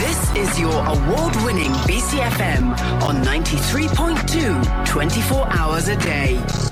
This is your award winning BCFM on 93.2 24 hours a day.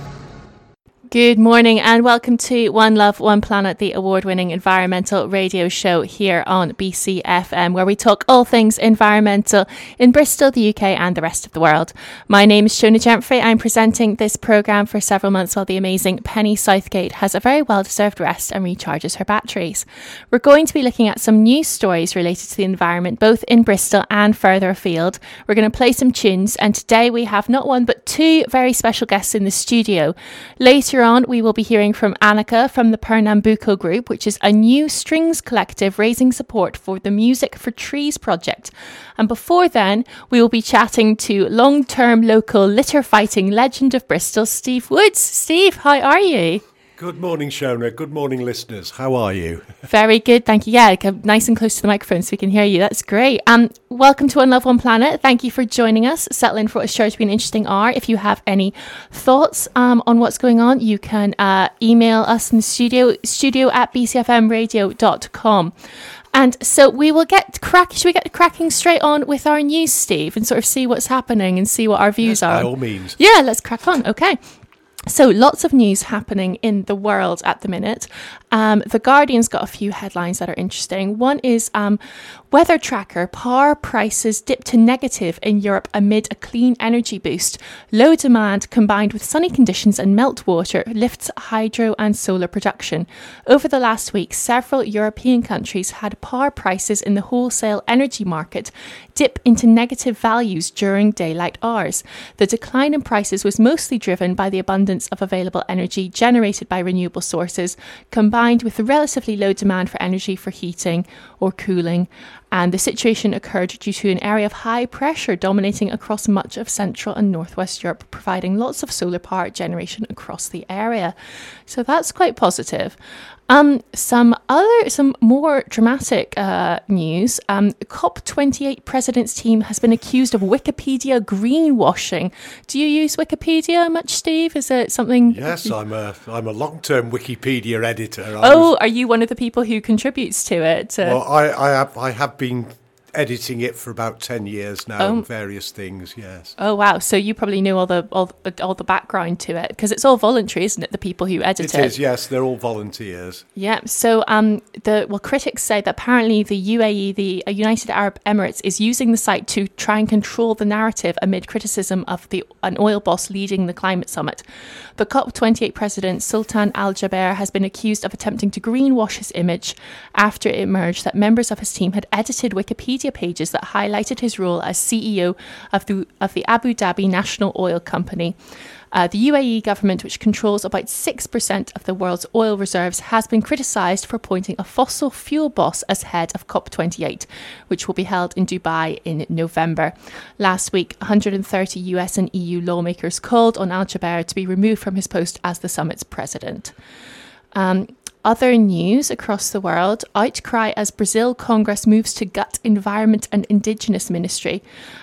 Good morning and welcome to One Love, One Planet, the award winning environmental radio show here on BCFM, where we talk all things environmental in Bristol, the UK, and the rest of the world. My name is Shona Gemfrey. I'm presenting this programme for several months while the amazing Penny Southgate has a very well deserved rest and recharges her batteries. We're going to be looking at some news stories related to the environment, both in Bristol and further afield. We're going to play some tunes, and today we have not one but two very special guests in the studio. Later Later on, we will be hearing from Anneka from the Pernambuco Group, which is a new strings collective raising support for the Music for Trees project. And before then, we will be chatting to long term local litter fighting legend of Bristol, Steve Woods. Steve, how are you? Good morning, Shona. Good morning, listeners. How are you? Very good, thank you. Yeah, come nice and close to the microphone so we can hear you. That's great. Um, welcome to One Love One Planet. Thank you for joining us. Settle in for what is sure to be an interesting hour. If you have any thoughts um, on what's going on, you can uh, email us in the studio, studio at bcfmradio.com. And so we will get crack. Should we get cracking straight on with our news, Steve, and sort of see what's happening and see what our views yes, are? By all means. Yeah, let's crack on. Okay. So, lots of news happening in the world at the minute. Um, the Guardian's got a few headlines that are interesting. One is um, Weather Tracker power prices dip to negative in Europe amid a clean energy boost. Low demand combined with sunny conditions and meltwater lifts hydro and solar production. Over the last week, several European countries had power prices in the wholesale energy market dip into negative values during daylight hours. The decline in prices was mostly driven by the abundance of available energy generated by renewable sources, combined with the relatively low demand for energy for heating or cooling and the situation occurred due to an area of high pressure dominating across much of Central and Northwest Europe, providing lots of solar power generation across the area. So that's quite positive. Um, some other, some more dramatic uh, news. Um, COP28 president's team has been accused of Wikipedia greenwashing. Do you use Wikipedia much, Steve? Is it something? Yes, I'm a I'm a long term Wikipedia editor. I oh, was, are you one of the people who contributes to it? Uh, well, I I have I have been editing it for about 10 years now oh. various things yes. Oh wow. So you probably know all the all, all the background to it because it's all voluntary isn't it the people who edit it it? is yes. They're all volunteers. Yeah. So um the well critics say that apparently the UAE the uh, United Arab Emirates is using the site to try and control the narrative amid criticism of the an oil boss leading the climate summit. The COP28 president Sultan Al Jaber has been accused of attempting to greenwash his image after it emerged that members of his team had edited Wikipedia Wikipedia pages that highlighted his role as CEO of the, of the Abu Dhabi National Oil Company. Uh, the UAE government, which controls about 6% of the world's oil reserves, has been criticised for appointing a fossil fuel boss as head of COP28, which will be held in Dubai in November. Last week, 130 US and EU lawmakers called on Al Jaber to be removed from his post as the summit's president. Um, other news across the world outcry as Brazil Congress moves to gut environment and indigenous ministry.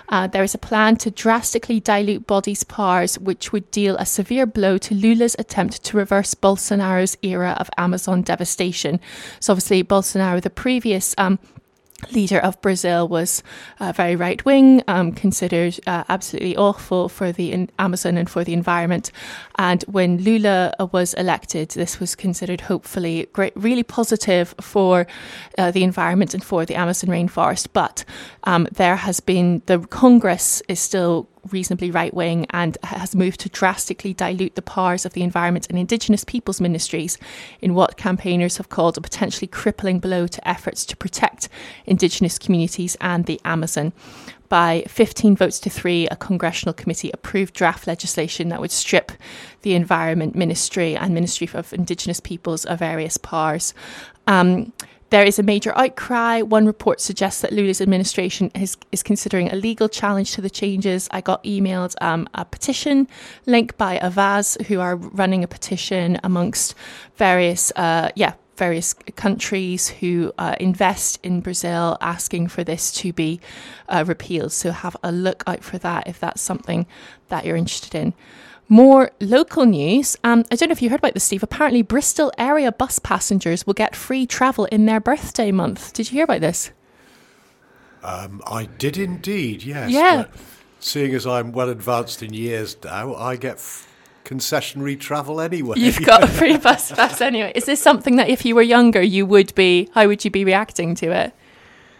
Uh, there is a plan to drastically dilute bodies' powers, which would deal a severe blow to Lula's attempt to reverse Bolsonaro's era of Amazon devastation. So, obviously, Bolsonaro, the previous um, leader of Brazil was uh, very right wing, um, considered uh, absolutely awful for the Amazon and for the environment. And when Lula uh, was elected, this was considered hopefully great, really positive for uh, the environment and for the Amazon rainforest. But um, there has been the Congress is still reasonably right wing and has moved to drastically dilute the powers of the environment and Indigenous peoples ministries in what campaigners have called a potentially crippling blow to efforts to protect Indigenous communities and the Amazon. By 15 votes to three, a congressional committee approved draft legislation that would strip the Environment Ministry and Ministry of Indigenous Peoples of various powers. Um, there is a major outcry. One report suggests that Lula's administration is, is considering a legal challenge to the changes. I got emailed um, a petition link by Avaaz, who are running a petition amongst various, uh, yeah, various countries who uh, invest in Brazil, asking for this to be uh, repealed. So have a look out for that if that's something that you're interested in. More local news. Um, I don't know if you heard about this, Steve. Apparently, Bristol area bus passengers will get free travel in their birthday month. Did you hear about this? Um, I did indeed, yes. Yeah. But seeing as I'm well advanced in years now, I get f- concessionary travel anyway. You've got a free bus pass anyway. Is this something that if you were younger, you would be? How would you be reacting to it?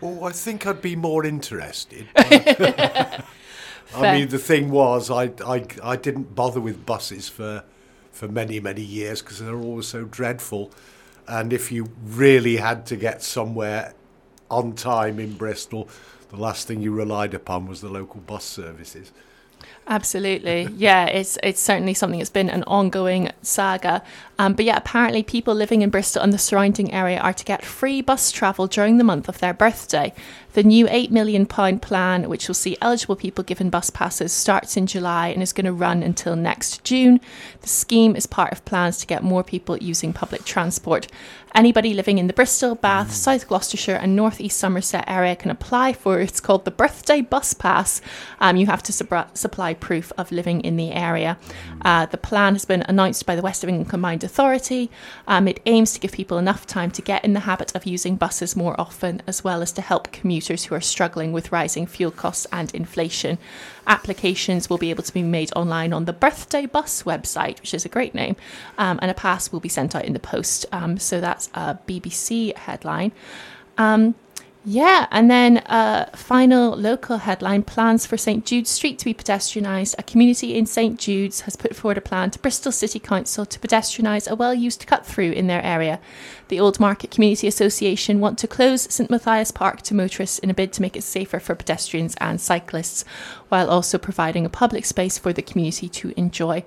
Oh, I think I'd be more interested. I mean, the thing was, I, I, I didn't bother with buses for for many many years because they're always so dreadful. And if you really had to get somewhere on time in Bristol, the last thing you relied upon was the local bus services. Absolutely, yeah. It's it's certainly something that's been an ongoing saga. Um, but yeah, apparently people living in Bristol and the surrounding area are to get free bus travel during the month of their birthday. The new £8 million plan, which will see eligible people given bus passes, starts in July and is going to run until next June. The scheme is part of plans to get more people using public transport. Anybody living in the Bristol, Bath, South Gloucestershire, and North East Somerset area can apply for it's called the Birthday Bus Pass. Um, you have to supply proof of living in the area. Uh, the plan has been announced by the West of England Combined Authority. Um, it aims to give people enough time to get in the habit of using buses more often, as well as to help commuters who are struggling with rising fuel costs and inflation. Applications will be able to be made online on the Birthday Bus website, which is a great name, um, and a pass will be sent out in the post. Um, so that's a BBC headline. Um, yeah, and then uh, final local headline plans for St Jude's Street to be pedestrianised. A community in St Jude's has put forward a plan to Bristol City Council to pedestrianise a well used cut through in their area. The Old Market Community Association want to close St Matthias Park to motorists in a bid to make it safer for pedestrians and cyclists, while also providing a public space for the community to enjoy.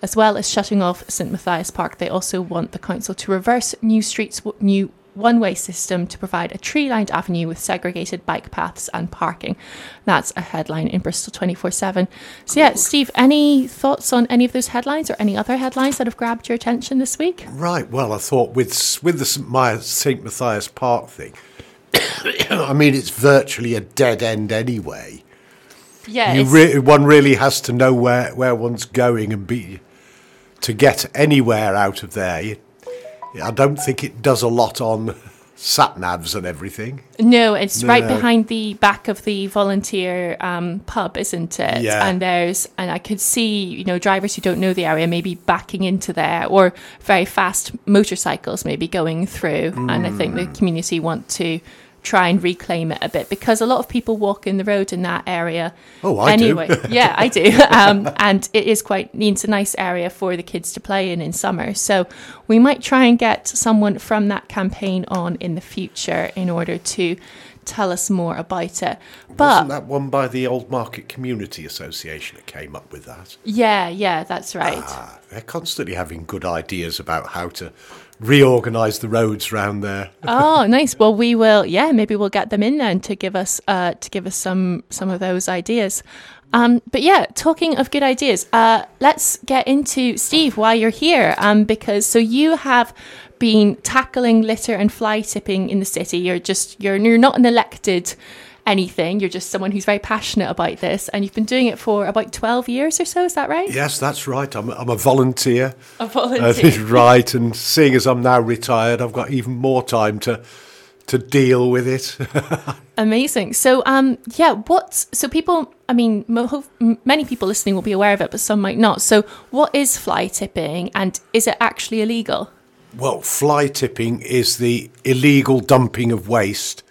As well as shutting off St Matthias Park, they also want the council to reverse New Street's new one way system to provide a tree lined avenue with segregated bike paths and parking. That's a headline in Bristol 24 7. So, yeah, Steve, any thoughts on any of those headlines or any other headlines that have grabbed your attention this week? Right. Well, I thought with, with the St. Matthias Park thing, I mean, it's virtually a dead end anyway. Yeah. You re- one really has to know where, where one's going and be to get anywhere out of there. You, I don't think it does a lot on sat navs and everything. No, it's no, right behind the back of the volunteer um, pub, isn't it? Yeah. And there's, and I could see, you know, drivers who don't know the area maybe backing into there, or very fast motorcycles maybe going through. Mm. And I think the mm. community want to try and reclaim it a bit because a lot of people walk in the road in that area. Oh, I anyway. do. yeah, I do. Um, and it is quite it's a nice area for the kids to play in in summer. So we might try and get someone from that campaign on in the future in order to tell us more about it. But wasn't that one by the Old Market Community Association that came up with that? Yeah, yeah, that's right. Ah, they're constantly having good ideas about how to reorganise the roads around there. oh, nice. Well, we will. Yeah, maybe we'll get them in then to give us uh, to give us some some of those ideas. Um, but yeah, talking of good ideas, uh, let's get into Steve why you're here. Um, because so you have been tackling litter and fly tipping in the city. You're just you're you're not an elected anything. You're just someone who's very passionate about this, and you've been doing it for about 12 years or so. Is that right? Yes, that's right. I'm, I'm a volunteer. A volunteer. Uh, right. And seeing as I'm now retired, I've got even more time to to deal with it. Amazing. So, um, yeah, what? So, people, I mean, many people listening will be aware of it, but some might not. So, what is fly tipping, and is it actually illegal? Well, fly tipping is the illegal dumping of waste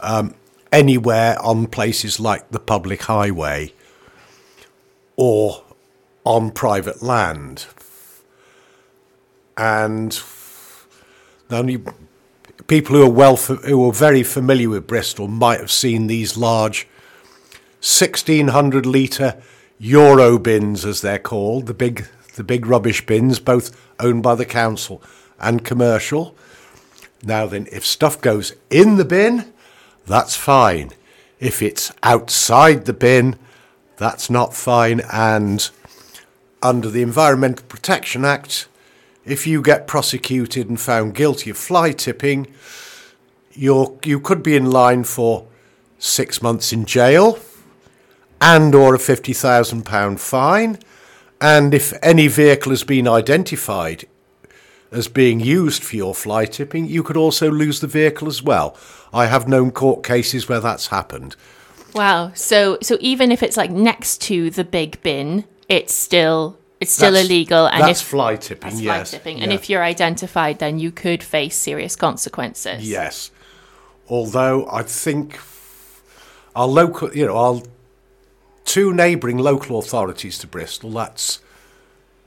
um, anywhere on places like the public highway or on private land. And the only people who are well who are very familiar with Bristol might have seen these large 1600 litre euro bins as they're called the big the big rubbish bins both owned by the council and commercial now then if stuff goes in the bin that's fine. If it's outside the bin, that's not fine. And under the Environmental Protection Act, if you get prosecuted and found guilty of fly tipping, you're, you could be in line for six months in jail and or a £50,000 fine. And if any vehicle has been identified as being used for your fly tipping, you could also lose the vehicle as well. I have known court cases where that's happened. Wow. So so even if it's like next to the big bin, it's still it's still That's- illegal and that's if fly tipping, that's fly tipping. And yeah. if you're identified then you could face serious consequences. Yes. Although I think our local, you know, our two neighbouring local authorities to Bristol, that's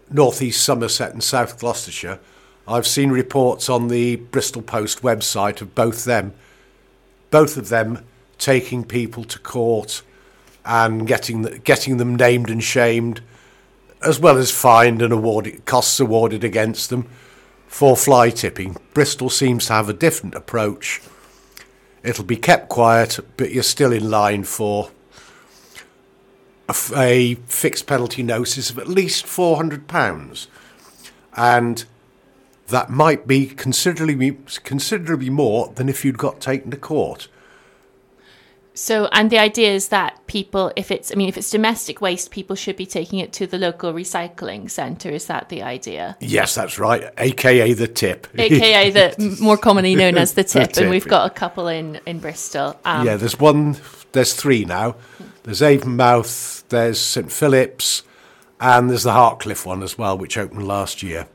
North East Somerset and South Gloucestershire, I've seen reports on the Bristol Post website of both them, both of them taking people to court and getting getting them named and shamed, as well as fined and awarded costs awarded against them for fly tipping. Bristol seems to have a different approach. It'll be kept quiet, but you're still in line for a fixed penalty notice of at least four hundred pounds, and that might be considerably considerably more than if you'd got taken to court. So and the idea is that people if it's I mean if it's domestic waste people should be taking it to the local recycling centre. Is that the idea? Yes, that's right, aka the tip. AKA the more commonly known as the tip, tip, and we've got a couple in in Bristol. Um, yeah, there's one. There's three now. There's Avonmouth. There's St Philip's, and there's the Hartcliffe one as well, which opened last year.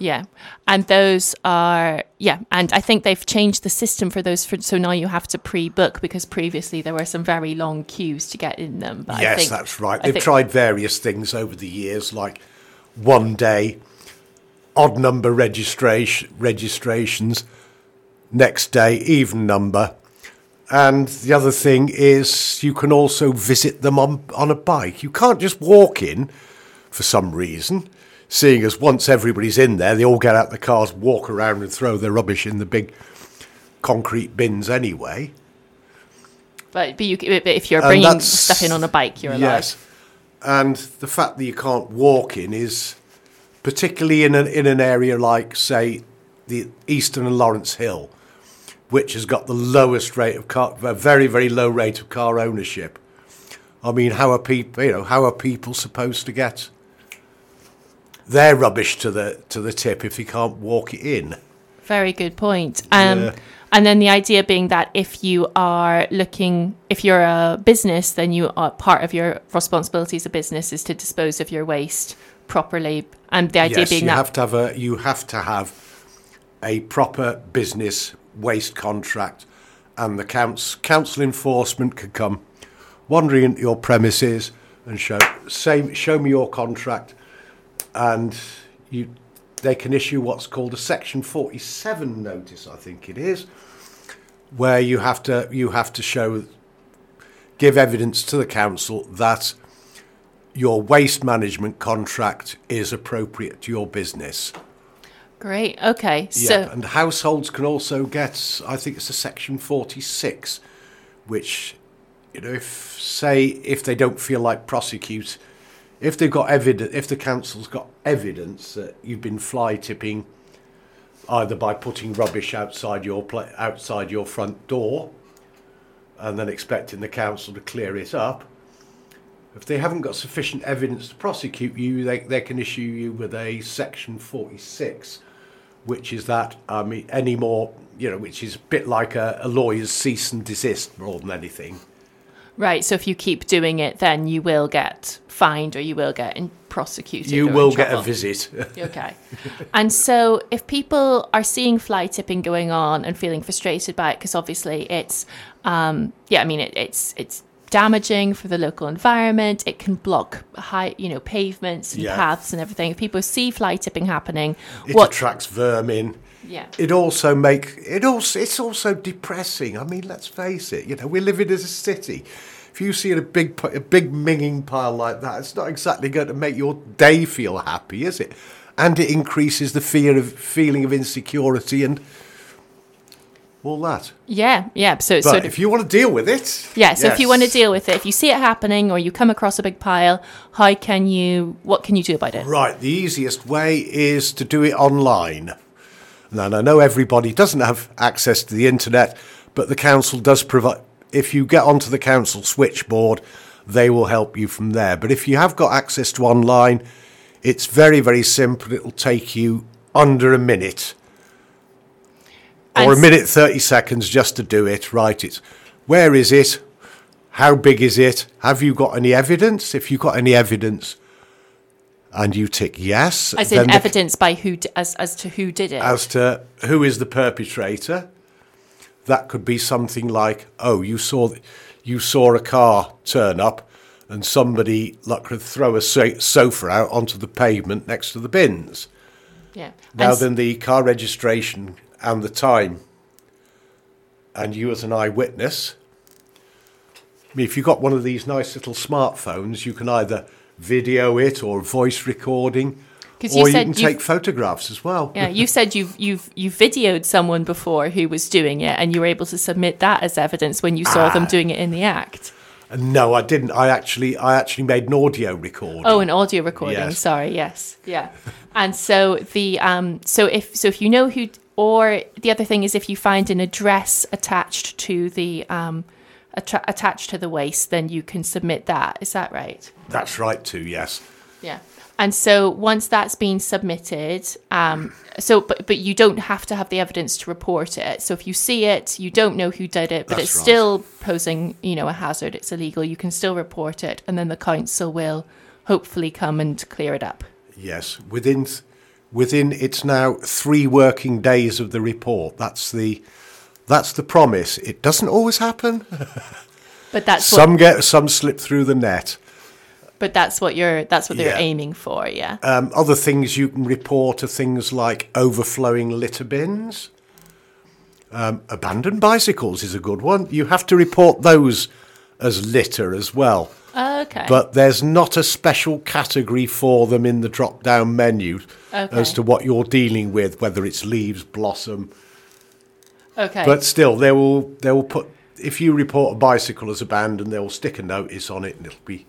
Yeah, and those are yeah, and I think they've changed the system for those. For, so now you have to pre-book because previously there were some very long queues to get in them. But I yes, think, that's right. I They've think- tried various things over the years, like one day, odd number registration registrations, next day even number, and the other thing is you can also visit them on on a bike. You can't just walk in for some reason. Seeing as once everybody's in there, they all get out the cars, walk around, and throw their rubbish in the big concrete bins anyway. But, but, you, but if you're bringing stuff in on a bike, you're allowed. Yes, and the fact that you can't walk in is particularly in an in an area like, say, the Easton and Lawrence Hill, which has got the lowest rate of car, a very very low rate of car ownership. I mean, how are people? You know, how are people supposed to get their rubbish to the to the tip if you can't walk it in? Very good point. Um, Yeah. And then the idea being that if you are looking, if you're a business, then you are part of your responsibility as a business is to dispose of your waste properly. And the idea yes, being you that have to have a you have to have a proper business waste contract, and the council council enforcement can come wandering into your premises and show say show me your contract, and you they can issue what's called a section 47 notice i think it is where you have to you have to show give evidence to the council that your waste management contract is appropriate to your business. great. Okay. So yeah, and households can also get, I think it's a section 46, which, you know, if, say, if they don't feel like prosecute, if they've got evidence, if the council's got evidence that you've been fly tipping either by putting rubbish outside your outside your front door and then expecting the council to clear it up, if they haven't got sufficient evidence to prosecute you, they, they can issue you with a section 46, which is that, I mean, any more, you know, which is a bit like a, a lawyer's cease and desist more than anything. Right. So if you keep doing it, then you will get fined or you will get in, prosecuted. You will get a visit. Okay. and so if people are seeing fly tipping going on and feeling frustrated by it, because obviously it's, um, yeah, I mean, it, it's, it's damaging for the local environment. It can block high, you know, pavements and Yeah. paths and everything. If people see fly tipping happening, it what, attracts vermin. Yeah. It also make it also it's also depressing. I mean, let's face it. You know, we're living in a city. If you see a big a big minging pile like that, it's not exactly going to make your day feel happy, is it? And it increases the fear of feeling of insecurity and all that. Yeah. Yeah. So But of, if you want to deal with it, yeah. So if you want to deal with it, if you see it happening or you come across a big pile, how can you, what can you do about it? Right, the easiest way is to do it online. Now, I know everybody doesn't have access to the internet, but the council does provide. If you get onto the council switchboard, they will help you from there. But if you have got access to online, it's very, very simple. It'll take you under a minute or And a minute 30 seconds just to do it. Right, it's where is it? How big is it? Have you got any evidence? If you've got any evidence and you tick yes, As in the- evidence by who as as to who did it. as to who is the perpetrator. That could be something like, oh, you saw you saw a car turn up, and somebody like could throw a sofa out onto the pavement next to the bins. yeah. Now And then, the car registration and the time, and you as an eyewitness. I mean, if you've got one of these nice little smartphones, you can either video it or voice recording. you or you said can take photographs as well. Yeah, you said you've you've you videoed someone before who was doing it, and you were able to submit that as evidence when you saw Ah. them doing it in the act. No, I didn't. I actually, I actually made an audio recording. Oh, an audio recording. Yes. Sorry, yes, yeah. And so the um, so if so if you know who, or the other thing is if you find an address attached to the um, attra- attached to the waste, then you can submit that. Is that right? That's right too. Yes. Yeah. And so once that's been submitted, um, so but but you don't have to have the evidence to report it. So if you see it, you don't know who did it, but That's it's right. still posing, you know, a hazard. It's illegal. You can still report it, and then the council will hopefully come and clear it up. Yes. Within, th- within it's now three working days of the report. That's the, that's the promise. It doesn't always happen. But that's Some what, get, some slip through the net. but that's what you're that's what they're Yeah. aiming for. Yeah. Um, other things you can report are things like overflowing litter bins. Um, abandoned bicycles is a good one. You have to report those as litter as well. Okay. But there's not a special category for them in the drop down menu Okay. as to what you're dealing with, whether it's leaves, blossom. Okay. But still, they will they will put if you report a bicycle as abandoned, they will stick a notice on it, and it'll be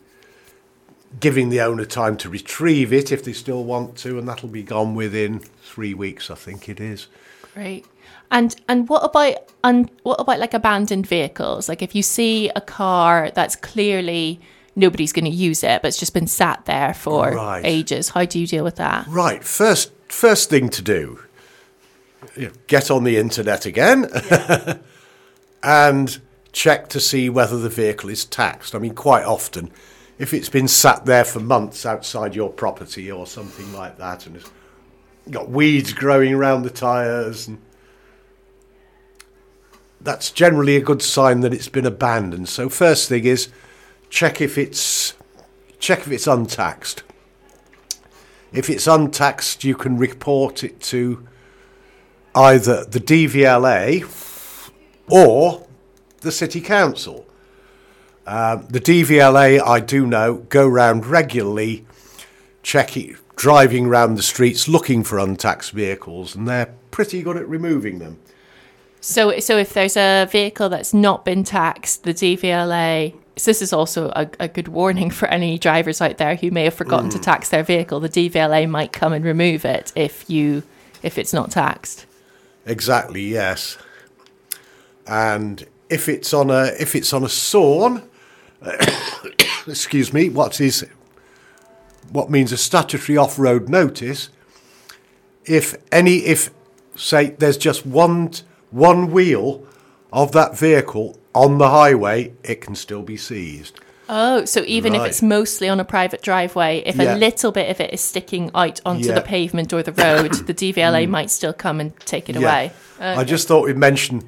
giving the owner time to retrieve it if they still want to, and that'll be gone within three weeks, I think it is. Great. And and what about un, what about like abandoned vehicles? Like if you see a car that's clearly nobody's going to use it, but it's just been sat there for Right. ages, how do you deal with that? Right, first first thing to do, get on the internet again and check to see whether the vehicle is taxed. I mean, quite often, if it's been sat there for months outside your property or something like that, and it's got weeds growing around the tyres, and that's generally a good sign that it's been abandoned. So first thing is check if it's check if it's untaxed. If it's untaxed, you can report it to either the DVLA or the City Council. Um, the DVLA, I do know, go round regularly, checking, driving round the streets looking for untaxed vehicles, and they're pretty good at removing them. So so if there's a vehicle that's not been taxed, the DVLA so this is also a, a good warning for any drivers out there who may have forgotten to tax their vehicle. The DVLA might come and remove it if you if it's not taxed. Exactly, yes. And if it's on a if it's on a SORN, excuse me, what is what means a statutory off-road notice? If any if say there's just one one wheel of that vehicle on the highway, it can still be seized. Oh, so even if it's mostly on a private driveway, if Yeah. a little bit of it is sticking out onto Yeah. Mm. the pavement or the road, the DVLA might still come and take it away. I just thought we'd mention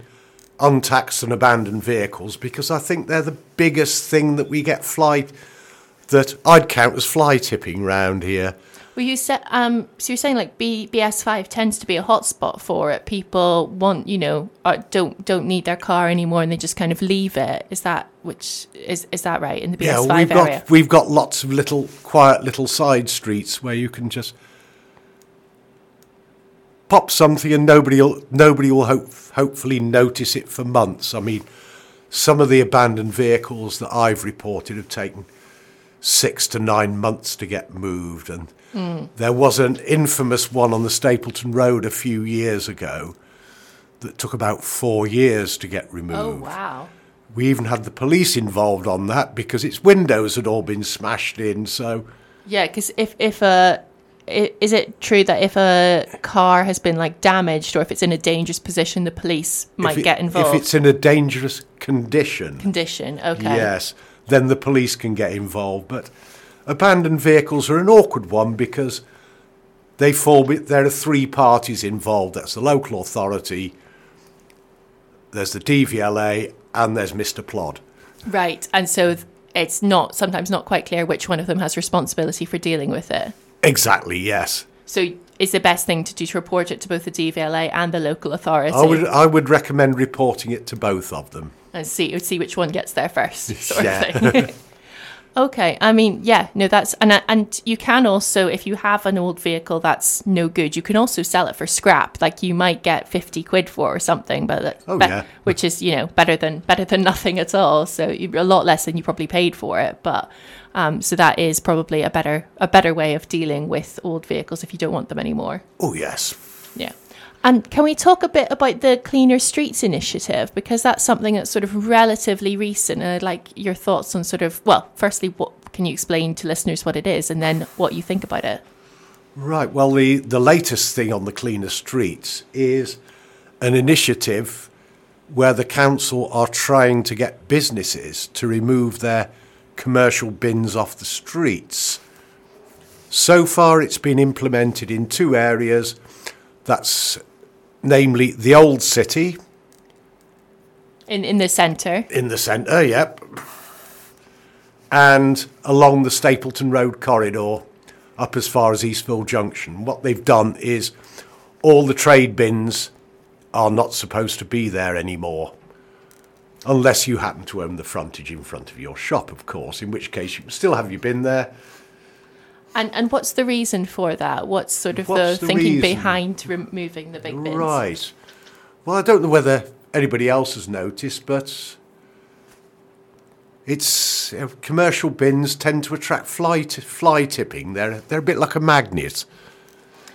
untaxed and abandoned vehicles because I think they're the biggest thing that we get fly that I'd count as fly tipping round here. Well, you said um, so. You're saying like B, BS5 tends to be a hotspot for it. People want, you know, don't don't need their car anymore, and they just kind of leave it. Is that which is is that right in the BS5 yeah, we've area? got we've got lots of little quiet little side streets where you can just pop something and nobody will nobody will hope, hopefully notice it for months. I mean, some of the abandoned vehicles that I've reported have taken six to nine months to get moved, and there was an infamous one on the Stapleton Road a few years ago that took about four years to get removed. Oh wow! We even had the police involved on that because its windows had all been smashed in. So Yeah, because if if a is it true that if a car has been like damaged or if it's in a dangerous position, the police might it- get involved? If it's in a dangerous condition, condition, okay. yes, then the police can get involved. But abandoned vehicles are an awkward one because they fall. There are three parties involved. That's the local authority. There's the DVLA and there's Mr. Plod. Right, and so it's not sometimes not quite clear which one of them has responsibility for dealing with it. Exactly. Yes. So is the best thing to do to report it to both the DVLA and the local authority I would I would recommend reporting it to both of them. and see see which one gets there first, sort Yeah. of thing. okay, I mean, yeah, no, that's and and you can also if you have an old vehicle that's no good, you can also sell it for scrap. Like you might get fifty quid for or something, but that- Oh, be- yeah. which is you know better than better than nothing at all. So a lot less than you probably paid for it, but. Um, so that is probably a better a better way of dealing with old vehicles if you don't want them anymore. Oh yes. Yeah. And can we talk a bit about the Cleaner Streets initiative? Because that's something that's sort of relatively recent. And I'd like your thoughts on sort of, well, firstly, what can you explain to listeners what it is and then what you think about it? Right. Well, the, the latest thing on the cleaner streets is an initiative where the council are trying to get businesses to remove their commercial bins off the streets. So far, it's been implemented in two areas. That's namely the old city In, in the centre. in the centre, yep, and along the Stapleton Road corridor up as far as Eastville Junction. What they've done is all the trade bins are not supposed to be there anymore. Unless you happen to own the frontage in front of your shop, of course, in which case you can still have your bin there. And, and what's the reason for that? What's sort of What's the, the thinking reason? behind removing the big bins? Right. Well, I don't know whether anybody else has noticed, but it's uh, commercial bins tend to attract fly t- fly tipping. They're they're a bit like a magnet.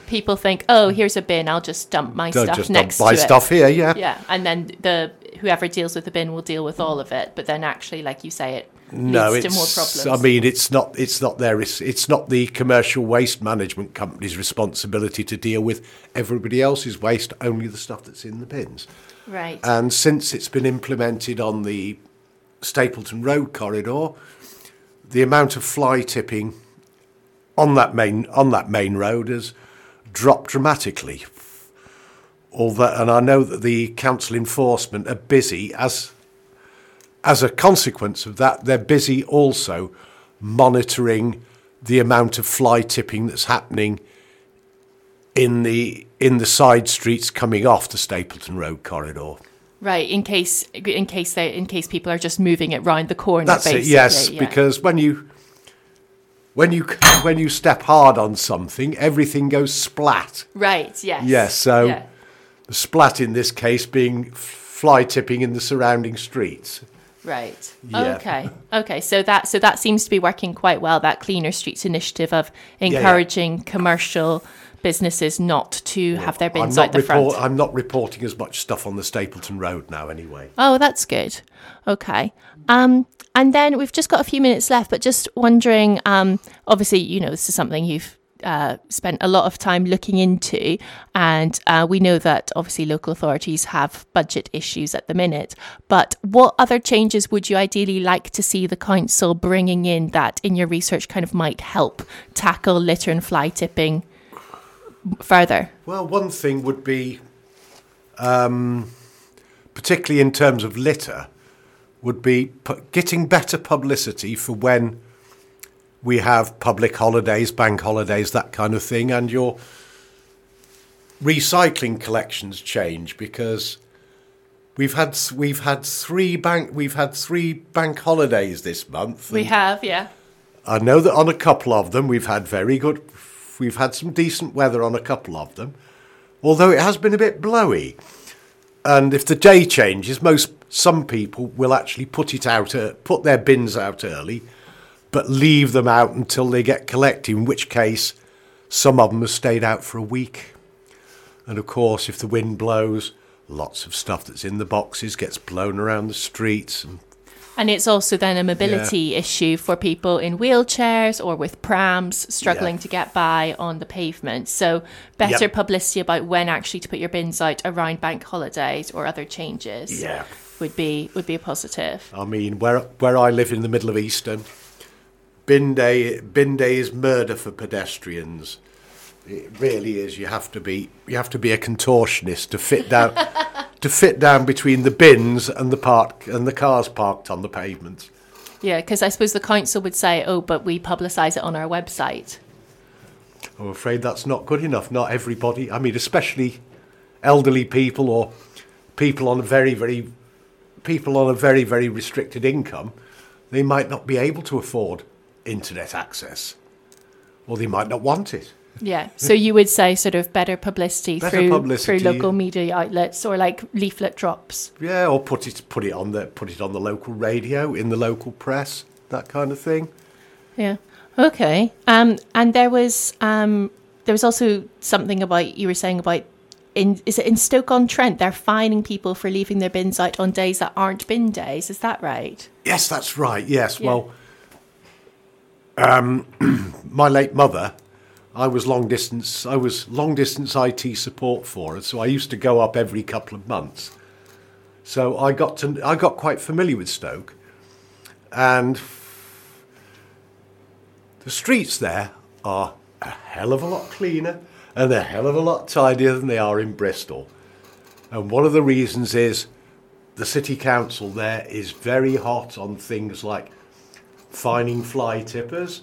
People think, oh, here's a bin, I'll just dump my They'll stuff just next buy to it. stuff here, yeah. Yeah, and then the whoever deals with the bin will deal with all of it. But then actually, like you say, it No, it's. to more problems. I mean, it's not. It's not their. It's, it's not the commercial waste management company's responsibility to deal with everybody else's waste. Only the stuff that's in the bins. right. And since it's been implemented on the Stapleton Road corridor, the amount of fly tipping on that main on that main road has dropped dramatically. Although, and I know that the council enforcement are busy as as a consequence of that. They're busy also monitoring the amount of fly tipping that's happening in the in the side streets coming off the Stapleton Road corridor. Right, in case in case they in case people are just moving it round the corner. That's it. Yes, yeah. because when you when you when you step hard on something, everything goes splat. right, yes, Yes, so yeah. the splat in this case being fly tipping in the surrounding streets. Right, Yeah. okay, okay. So that so that seems to be working quite well. That cleaner streets initiative of yeah. encouraging commercial businesses not to have their bins out the front. I'm not reporting as much stuff on the Stapleton Road now, anyway. Oh, that's good. Okay. Um, and then we've just got a few minutes left, but just wondering. Um, obviously, you know, this is something you've uh, spent a lot of time looking into, and uh, we know that obviously local authorities have budget issues at the minute. But what other changes would you ideally like to see the council bringing in that, in your research, kind of might help tackle litter and fly tipping further? Well, one thing would be, um, particularly in terms of litter, would be getting better publicity for when we have public holidays, bank holidays, that kind of thing, and your recycling collections change because we've had we've had three bank we've had three bank holidays this month. We have, yeah. I know that on a couple of them we've had very good, we've had some decent weather on a couple of them, although it has been a bit blowy. And if the day changes, most some people will actually put it out, uh, put their bins out early, but leave them out until they get collected. In which case, some of them have stayed out for a week. And of course, if the wind blows, lots of stuff that's in the boxes gets blown around the streets and And it's also then a mobility issue for people in wheelchairs or with prams struggling Yeah. to get by on the pavement. So, better Yep. publicity about when actually to put your bins out around bank holidays or other changes Yeah. would be would be a positive. I mean, where where I live in the middle of Easton, bin day bin day is murder for pedestrians. It really is. You have to be you have to be a contortionist to fit down to fit down between the bins and the park and the cars parked on the pavement. Yeah, because I suppose the council would say, "Oh, but we publicise it on our website." I'm afraid that's not good enough. Not everybody. I mean, especially elderly people or people on a very very people on a very very restricted income. They might not be able to afford internet access, or they might not want it. Yeah. So you would say sort of better publicity Better through publicity. through local media outlets or like leaflet drops. Yeah, or put it put it on the put it on the local radio in the local press, that kind of thing. Yeah. Okay. Um, and there was um, there was also something about you were saying about in is it in Stoke on Trent they're fining people for leaving their bins out on days that aren't bin days. Is that right? Yes, that's right. Yes. Yeah. Well, um, my late mother, I was long distance. I was long distance IT support for her, so I used to go up every couple of months. So I got to I got quite familiar with Stoke, and the streets there are a hell of a lot cleaner and a hell of a lot tidier than they are in Bristol. And one of the reasons is the city council there is very hot on things like finding fly tippers.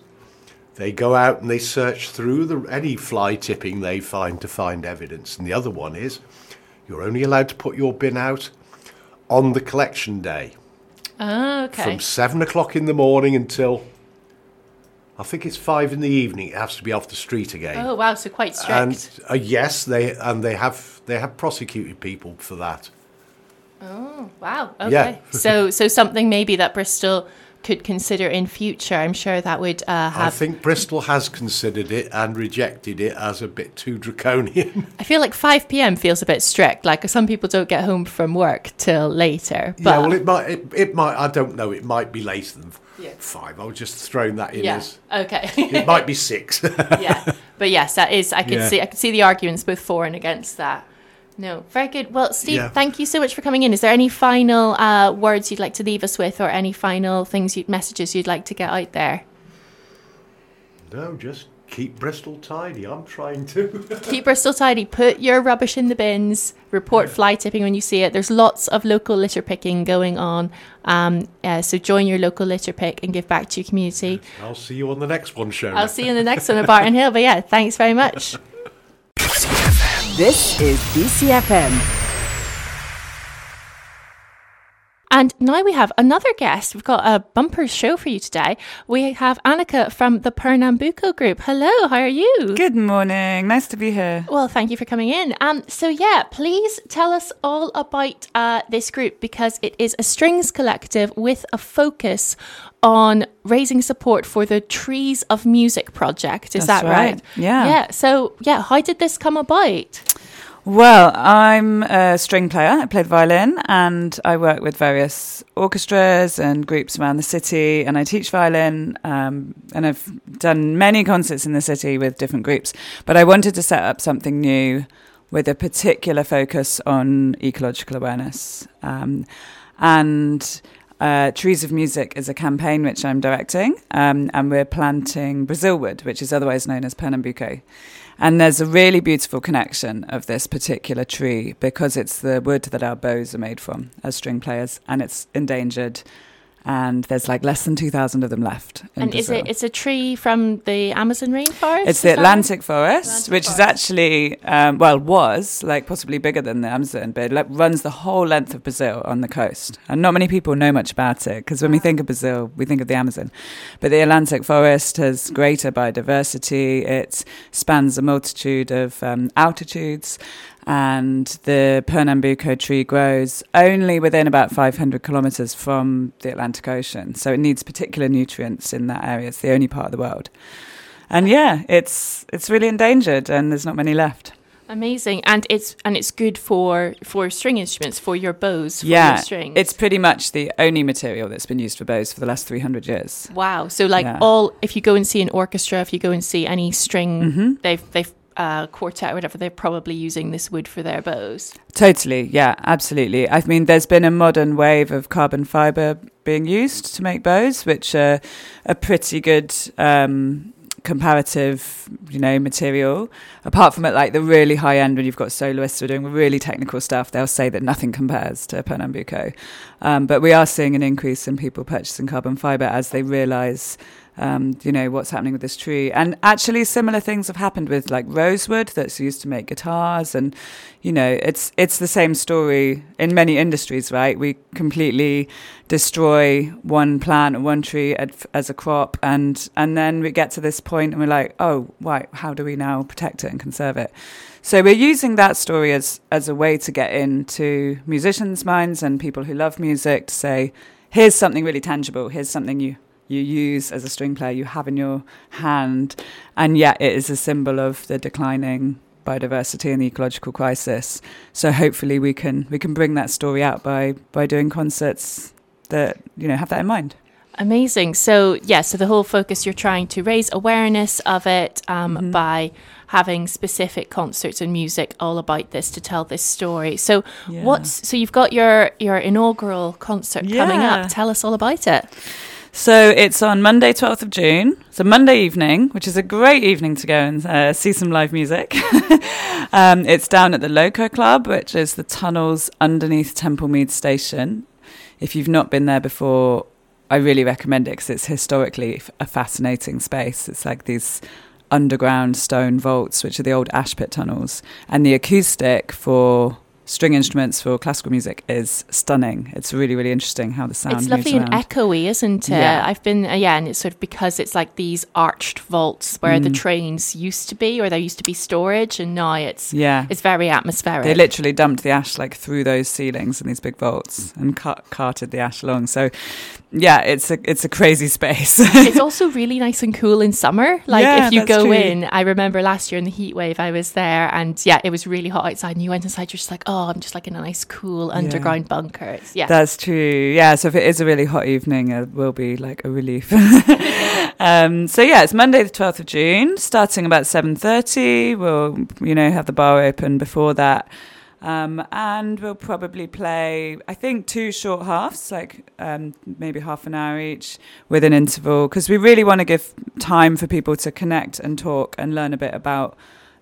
They go out and they search through the, any fly tipping they find to find evidence. And the other one is you're only allowed to put your bin out on the collection day Oh, okay. from seven o'clock in the morning until I think it's five in the evening. It has to be off the street again. oh wow, so quite strict. and uh, yes, they and they have they have prosecuted people for that. Oh, wow. Okay. Yeah. so so something maybe that Bristol could consider in future. I'm sure that would uh, I think Bristol has considered it and rejected it as a bit too draconian. I feel like 5 p.m. feels a bit strict. Like some people don't get home from work till later. But yeah, well, it might, it, it might. I don't know. It might be later than Yeah. five. I was just throwing that in yeah. as Okay. it might be six. yeah. But yes, that is. I could Yeah. see. I could see the arguments both for and against that. No, very good. Well, Steve, Yeah. thank you so much for coming in. Is there any final uh, words you'd like to leave us with, or any final things, you messages you'd like to get out there? no, just keep Bristol tidy. I'm trying to. Keep Bristol tidy. Put your rubbish in the bins. Report fly tipping when you see it. There's lots of local litter picking going on. Um, uh, so join your local litter pick and give back to your community. I'll see you on the next one, show. I'll see you in the next one at Barton Hill. But yeah, thanks very much. This is BCFM. And now we have another guest. We've got a bumper show for you today. We have Anneka from the Pernambuco Group. Hello, how are you? Good morning. Nice to be here. Well, thank you for coming in. Um, so yeah, please tell us all about uh, this group because it is a strings collective with a focus on raising support for the Trees of Music project. Is That's that right? right. Yeah. Yeah. So yeah, how did this come about? Well, I'm a string player. I play the violin and I work with various orchestras and groups around the city and I teach violin. Um, and I've done many concerts in the city with different groups. But I wanted to set up something new with a particular focus on ecological awareness. Um, and uh, Trees of Music is a campaign which I'm directing, um, and we're planting Brazilwood, which is otherwise known as Pernambuco. And there's a really beautiful connection of this particular tree because it's the wood that our bows are made from as string players, and it's endangered. And there's like less than 2,000 of them left. And is it it's a tree from the Amazon rainforest? It's the Atlantic forest, Atlantic which forest. is actually, um, well, was like possibly bigger than the Amazon, but it like, runs the whole length of Brazil on the coast. And not many people know much about it because when we think of Brazil, we think of the Amazon. But the Atlantic forest has greater biodiversity, it spans a multitude of um, altitudes. And the Pernambuco tree grows only within about 500 kilometers from the Atlantic Ocean. So it needs particular nutrients in that area. It's the only part of the world. And yeah, it's it's really endangered, and there's not many left. Amazing, and it's and it's good for for string instruments for your bows. For yeah, your strings. it's pretty much the only material that's been used for bows for the last 300 years. wow. So like Yeah. all, if you go and see an orchestra, if you go and see any string, Mm-hmm. they've they've uh, quartet whatever, they're probably using this wood for their bows. Totally, yeah, absolutely. I mean, there's been a modern wave of carbon fiber being used to make bows, which are a pretty good um, comparative, you know, material. Apart from it, like the really high end, when you've got soloists who are doing really technical stuff, they'll say that nothing compares to Pernambuco. Um, but we are seeing an increase in people purchasing carbon fiber as they realise um, you know what's happening with this tree. And actually similar things have happened with like rosewood that's used to make guitars. And you know it's it's the same story in many industries right? We completely destroy one plant or one tree as a crop. And and then we get to this point and we're like oh why how do we now protect it and conserve it? So we're using that story as as a way to get into musicians minds and people who love music to say here's something really tangible. Here's something you you use as a string player, you have in your hand, and yet it is a symbol of the declining biodiversity and the ecological crisis. So hopefully we can we can bring that story out by by doing concerts that you know have that in mind. Amazing. So yeah, so the whole focus you're trying to raise awareness of it um, Mm-hmm. by having specific concerts and music all about this to tell this story. So Yeah. what's so you've got your your inaugural concert coming up. Tell us all about it. So it's on Monday, 12th of June. It's a Monday evening, which is a great evening to go and uh, see some live music. um, it's down at the Loco Klub, which is the tunnels underneath Temple Meads Station. If you've not been there before, I really recommend it because it's historically a fascinating space. It's like these underground stone vaults, which are the old ash pit tunnels, and the acoustic for string instruments for classical music is stunning. It's really, really interesting how the sound it's lovely and echoey, isn't it? Yeah. I've been uh, yeah, and it's sort of because it's like these arched vaults where the Mm. trains used to be, or there used to be storage, and now it's Yeah. it's very atmospheric. They literally dumped the ash like through those ceilings in these big vaults and cut, carted the ash along. So, yeah, it's a it's a crazy space. it's also really nice and cool in summer. Like Yeah, if you go true. in, I remember last year in the heat wave, I was there, and yeah, it was really hot outside. And you went inside, you're just like, oh, I'm just like in a nice, cool underground bunker. It's, yeah, That's true. Yeah. So if it is a really hot evening, it will be like a relief. um, so yeah, it's Monday the twelfth of June, starting about seven thirty. We'll you know have the bar open before that. Um, and we'll probably play, I think, two short halves, like um, maybe half an hour each with an interval, because we really want to give time for people to connect and talk and learn a bit about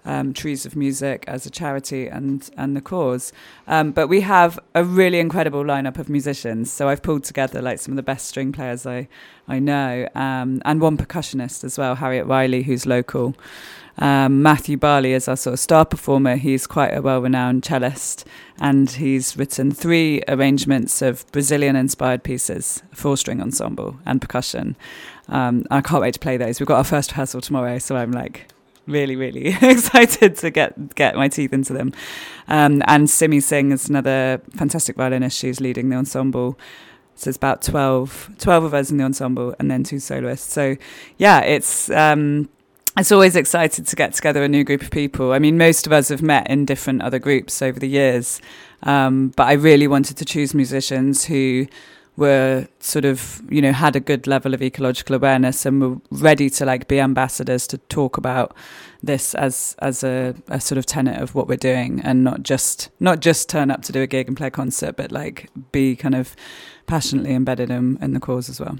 um, Trees of Music as a charity and and the cause. Um, but we have a really incredible lineup of musicians. So I've pulled together like some of the best string players I I know, um, and one percussionist as well, Harriet Riley, who's local. Um, Matthew Barley is our sort of star performer. He's quite a well-renowned cellist, and he's written three arrangements of Brazilian-inspired pieces, for string ensemble and percussion. Um, I can't wait to play those. We've got our first rehearsal tomorrow, so I'm like really, really excited to get get my teeth into them. Um, and Simi Singh is another fantastic violinist. She's leading the ensemble. So it's about 12, 12 of us in the ensemble, and then two soloists. So yeah, it's um, it's always excited to get together a new group of people. I mean, most of us have met in different other groups over the years, um, but I really wanted to choose musicians who were sort of you know had a good level of ecological awareness and were ready to like be ambassadors to talk about this as as a, a sort of tenet of what we're doing and not just not just turn up to do a gig and play a concert but like be kind of passionately embedded in, in the cause as well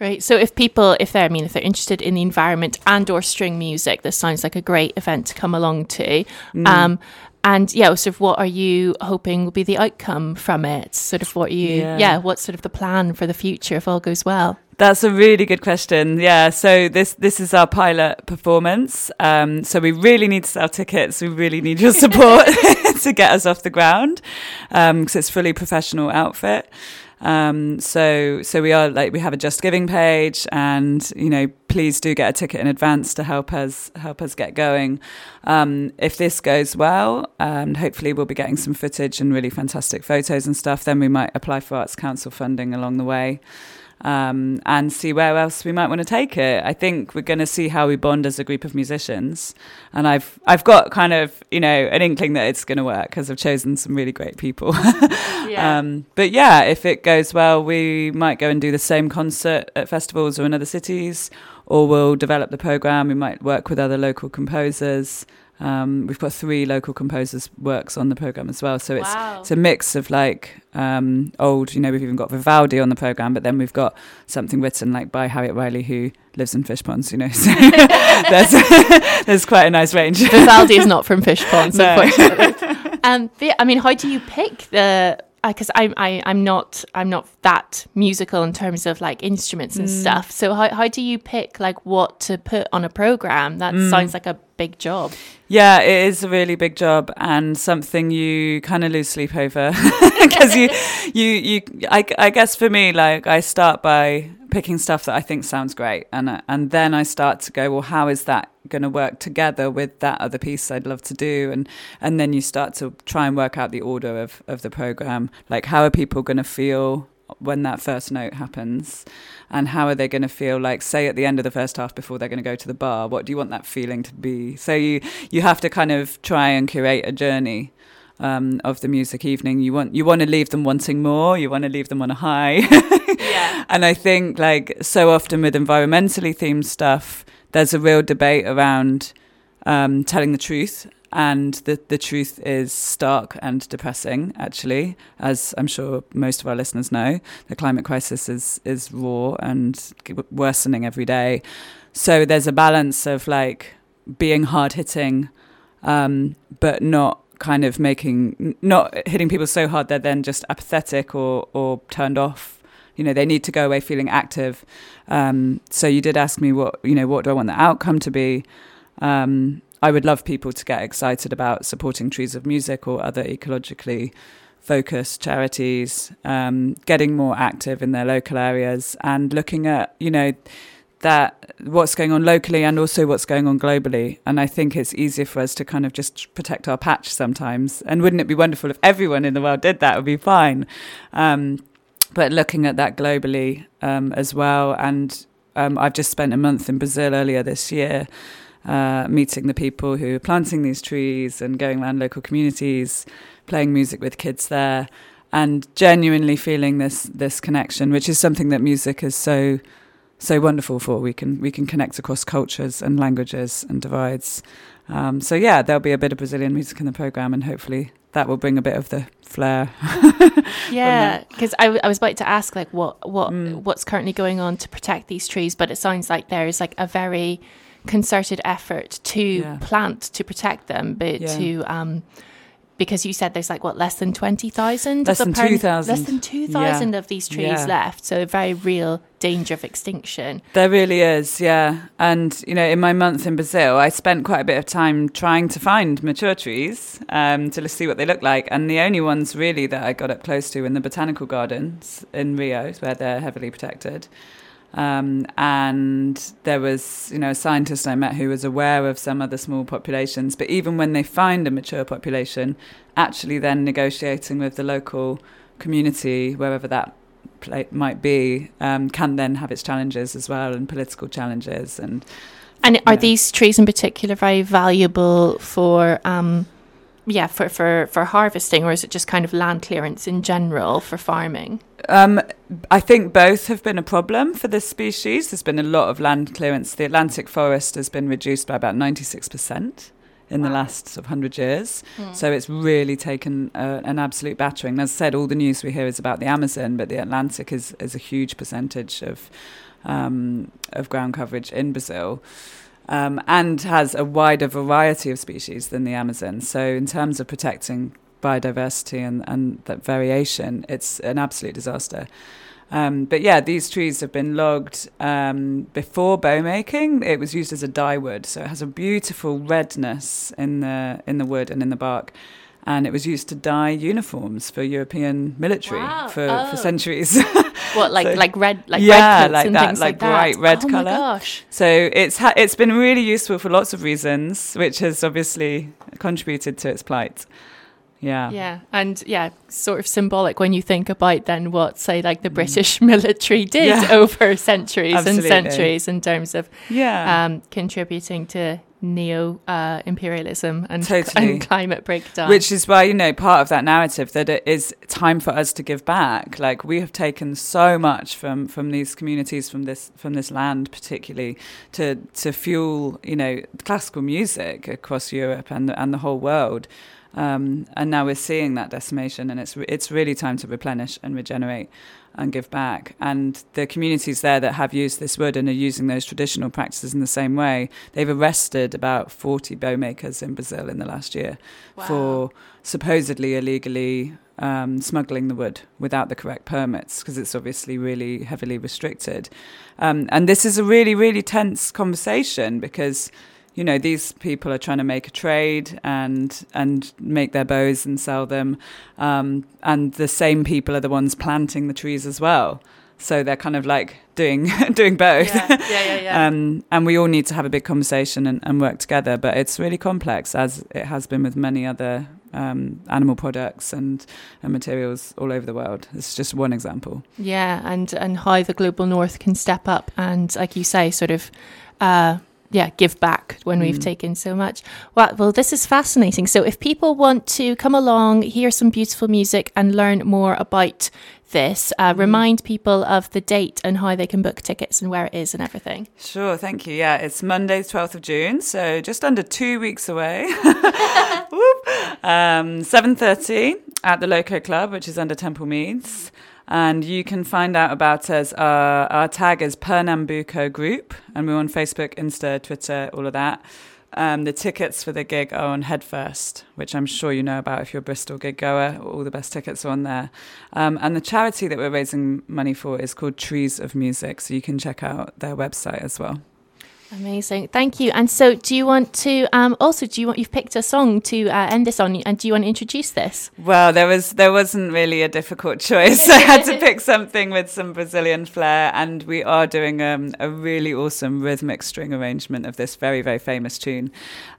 Right. So if people, if they're, I mean, if they're interested in the environment and or string music, this sounds like a great event to come along to. Mm. Um, and yeah, sort of what are you hoping will be the outcome from it? Sort of what you, Yeah. yeah, what's sort of the plan for the future if all goes well? That's a really good question. Yeah, so this this is our pilot performance. Um, so we really need to sell tickets. We really need your support to get us off the ground because it's fully professional outfit. Um, so so we are like we have a Just Giving page, and you know please do get a ticket in advance to help us help us get going. Um, if this goes well, um, hopefully we'll be getting some footage and really fantastic photos and stuff. Then we might apply for Arts Council funding along the way. Um, and see where else we might want to take it. I think we're going to see how we bond as a group of musicians, and I've I've got kind of you know an inkling that it's going to work because I've chosen some really great people. Yeah. um, but yeah, if it goes well, we might go and do the same concert at festivals or in other cities, or we'll develop the program. We might work with other local composers. Um, we've got three local composers' works on the program as well, so it's Wow. it's a mix of like um, old. You know, we've even got Vivaldi on the program, but then we've got something written like by Harriet Riley, who lives in Fishponds. You know, so there's there's quite a nice range. Vivaldi is not from fish ponds, No. unfortunately. Um, but I mean, how do you pick the? Because I'm I, I'm not I'm not that musical in terms of like instruments Mm. and stuff. So how how do you pick like what to put on a program? That Mm. sounds like a big job. Yeah, it is a really big job and something you kind of lose sleep over because you, you, you. I, I guess for me, like I start by picking stuff that I think sounds great, and and then I start to go, well, how is that going to work together with that other piece I'd love to do, and and then you start to try and work out the order of of the program, like how are people going to feel when that first note happens and how are they going to feel like say at the end of the first half before they're going to go to the bar what do you want that feeling to be so you you have to kind of try and curate a journey um, of the music evening you want you want to leave them wanting more you want to leave them on a high Yeah. and I think like so often with environmentally themed stuff, there's a real debate around um, telling the truth. And the, the truth is stark and depressing, actually, as I'm sure most of our listeners know. The climate crisis is, is raw and worsening every day. So there's a balance of like being hard hitting, um, but not kind of making, not hitting people so hard they're then just apathetic or, or turned off you know they need to go away feeling active um, so you did ask me what you know what do i want the outcome to be um, i would love people to get excited about supporting trees of music or other ecologically focused charities um, getting more active in their local areas and looking at you know that what's going on locally and also what's going on globally. And i think it's easier for us to kind of just protect our patch sometimes. And wouldn't it be wonderful if everyone in the world did that? It would be fine. Um, but looking at that globally um, as well. And um, I've just spent a month in Brazil earlier this year, uh, meeting the people who are planting these trees and going around local communities, playing music with kids there, and genuinely feeling this this connection, which is something that music is so so wonderful for. We can we can connect across cultures and languages and divides. Um, so yeah, there'll be a bit of Brazilian music in the program, and hopefully that will bring a bit of the flair. Yeah, because I, w- I was about to ask like what what Mm. what's currently going on to protect these trees, but it sounds like there is like a very concerted effort to Yeah. plant to protect them, but Yeah. to um because you said there's like what less than twenty thousand, Less than 2,000. less than two thousand of these trees Yeah. left, so a very real danger of extinction. There really is, yeah. And, you know, in my month in Brazil, I spent quite a bit of time trying to find mature trees um, to see what they look like. And the only ones really that I got up close to in the botanical gardens in Rio, where they're heavily protected. Um, and there was, you know, a scientist I met who was aware of some other small populations. But even when they find a mature population, actually then negotiating with the local community, wherever that might be, um, can then have its challenges as well and political challenges. And And are these trees in particular very valuable for um yeah, for, for, for harvesting or is it just kind of land clearance in general for farming? Um, I think both have been a problem for this species. There's been a lot of land clearance. The Atlantic forest has been reduced by about 96% in the last sort of 100 years. So it's really taken uh, an absolute battering. As I said, all the news we hear is about the Amazon, but the Atlantic is, is a huge percentage of, um, of ground coverage in Brazil. Um, and has a wider variety of species than the Amazon. So, in terms of protecting biodiversity and, and that variation, it's an absolute disaster. Um, but yeah, these trees have been logged um, before bow making. It was used as a dye wood, so it has a beautiful redness in the in the wood and in the bark. And it was used to dye uniforms for European military Wow. for, Oh. for centuries. What like So- like red like Yeah, red like and that, things like like, that. bright red oh colour. gosh. So it's ha- it's been really useful for lots of reasons, which has obviously contributed to its plight. Yeah. Yeah, and yeah, sort of symbolic when you think about then what, say, like the British military did Yeah. over centuries Absolutely. and centuries in terms of Yeah. um, contributing to neo uh, imperialism and, Totally. and climate breakdown. Which is why, you know, part of that narrative that it is time for us to give back. Like we have taken so much from, from these communities, from this from this land particularly, to to fuel, you know, classical music across Europe and and the whole world. Um, and now we're seeing that decimation, and it's it's really time to replenish and regenerate and give back. And the communities there that have used this wood and are using those traditional practices in the same way, they've arrested about 40 bow makers in Brazil in the last year for supposedly illegally um, smuggling the wood without the correct permits because it's obviously really heavily restricted. Um, and this is a really, really tense conversation because you know these people are trying to make a trade and and make their bows and sell them um, and the same people are the ones planting the trees as well so they're kind of like doing doing both yeah, yeah, yeah. yeah. um, and we all need to have a big conversation and, and work together but it's really complex as it has been with many other um, animal products and, and materials all over the world it's just one example Yeah, and and how the global north can step up and, like you say, sort of, uh, yeah, give back when we've Mm. taken so much. Well, well, this is fascinating. So, if people want to come along, hear some beautiful music, and learn more about this, uh, remind people of the date and how they can book tickets and where it is and everything. Sure, thank you. Yeah, it's Monday, 12th of June, so just under two weeks away. Um, 7.30 at the Loco Klub, which is under Temple Meads. And you can find out about us. Uh, our tag is Pernambuco Group, and we're on Facebook, Insta, Twitter, all of that. Um, the tickets for the gig are on Headfirst, which I'm sure you know about if you're a Bristol gig goer. All the best tickets are on there. Um, and the charity that we're raising money for is called Trees of Music, so you can check out their website as well. Amazing, thank you. And so, do you want to um, also? Do you want? You've picked a song to uh, end this on, and do you want to introduce this? Well, there was there wasn't really a difficult choice. I had to pick something with some Brazilian flair, and we are doing um, a really awesome rhythmic string arrangement of this very very famous tune.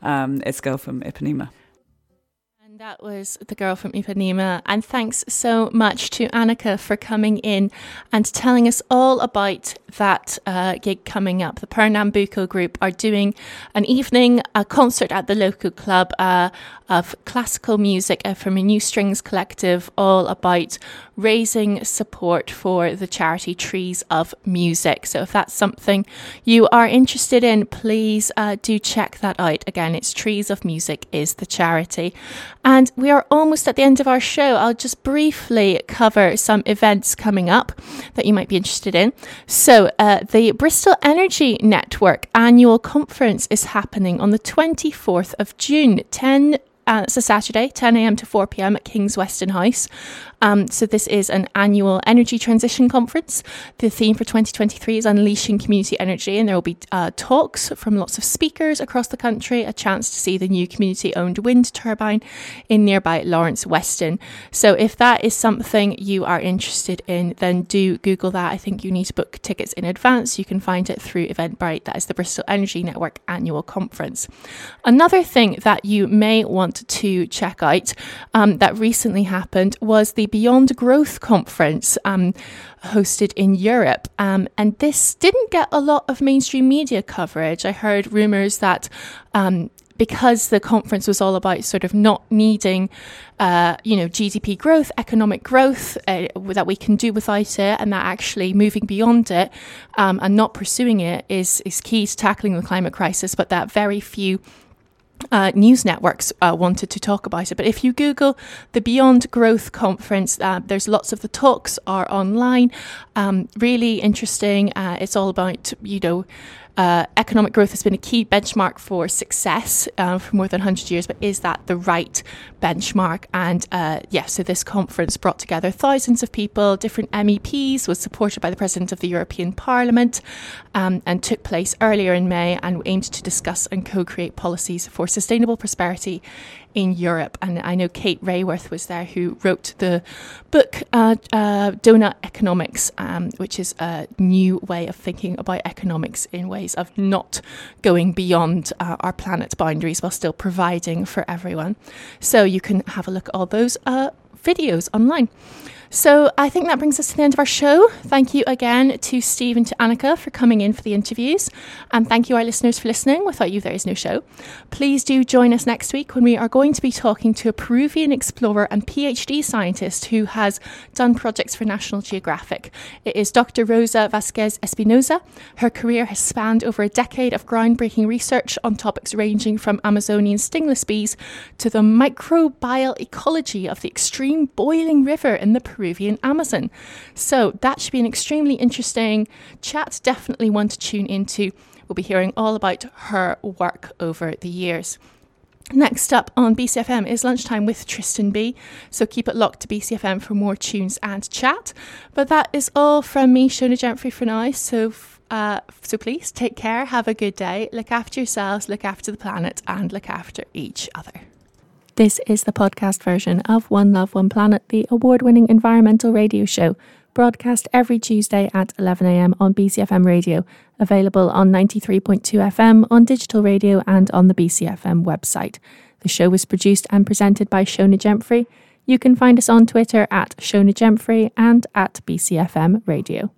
Um, it's "Girl from Ipanema." And that was the girl from Ipanema. And thanks so much to Anneka for coming in and telling us all about that uh, gig coming up. The Pernambuco group are doing an evening a concert at the Loco Klub uh, of classical music uh, from a new strings collective, all about raising support for the charity Trees of Music. So if that's something you are interested in, please uh, do check that out. Again, it's Trees of Music is the charity. And we are almost at the end of our show. I'll just briefly cover some events coming up that you might be interested in. So, uh, the Bristol Energy Network annual conference is happening on the 24th of June, 10 uh, it's a Saturday, 10 a.m. to 4 p.m. at King's Weston House. Um, so, this is an annual energy transition conference. The theme for 2023 is Unleashing Community Energy, and there will be uh, talks from lots of speakers across the country, a chance to see the new community owned wind turbine in nearby Lawrence Weston. So, if that is something you are interested in, then do Google that. I think you need to book tickets in advance. You can find it through Eventbrite. That is the Bristol Energy Network annual conference. Another thing that you may want to check out um, that recently happened was the Beyond Growth conference um, hosted in Europe. Um, and this didn't get a lot of mainstream media coverage. I heard rumours that. Um, because the conference was all about sort of not needing, uh, you know, GDP growth, economic growth uh, that we can do without it, and that actually moving beyond it um, and not pursuing it is is key to tackling the climate crisis. But that very few uh, news networks uh, wanted to talk about it. But if you Google the Beyond Growth Conference, uh, there's lots of the talks are online. Um, really interesting. Uh, it's all about you know. Uh, economic growth has been a key benchmark for success uh, for more than 100 years, but is that the right benchmark? And uh, yeah, so this conference brought together thousands of people, different MEPs, was supported by the President of the European Parliament, um, and took place earlier in May and aimed to discuss and co create policies for sustainable prosperity in Europe. And I know Kate Raworth was there who wrote the book uh, uh, Doughnut Economics, um, which is a new way of thinking about economics in ways of not going beyond uh, our planet's boundaries while still providing for everyone. So you can have a look at all those uh, videos online. So I think that brings us to the end of our show. Thank you again to Steve and to Anneka for coming in for the interviews. And thank you, our listeners, for listening. Without you, there is no show. Please do join us next week when we are going to be talking to a Peruvian explorer and PhD scientist who has done projects for National Geographic. It is Dr. Rosa Vasquez Espinoza. Her career has spanned over a decade of groundbreaking research on topics ranging from Amazonian stingless bees to the microbial ecology of the extreme boiling river in the Peruvian Amazon. So that should be an extremely interesting chat, definitely one to tune into. We'll be hearing all about her work over the years. Next up on BCFM is lunchtime with Tristan B. So keep it locked to BCFM for more tunes and chat. But that is all from me, Shona Jemphrey, for now. So uh, so please take care, have a good day, look after yourselves, look after the planet, and look after each other. This is the podcast version of One Love, One Planet, the award winning environmental radio show, broadcast every Tuesday at 11am on BCFM radio, available on 93.2 FM, on digital radio, and on the BCFM website. The show was produced and presented by Shona Jemphrey. You can find us on Twitter at Shona Jemphrey and at BCFM Radio.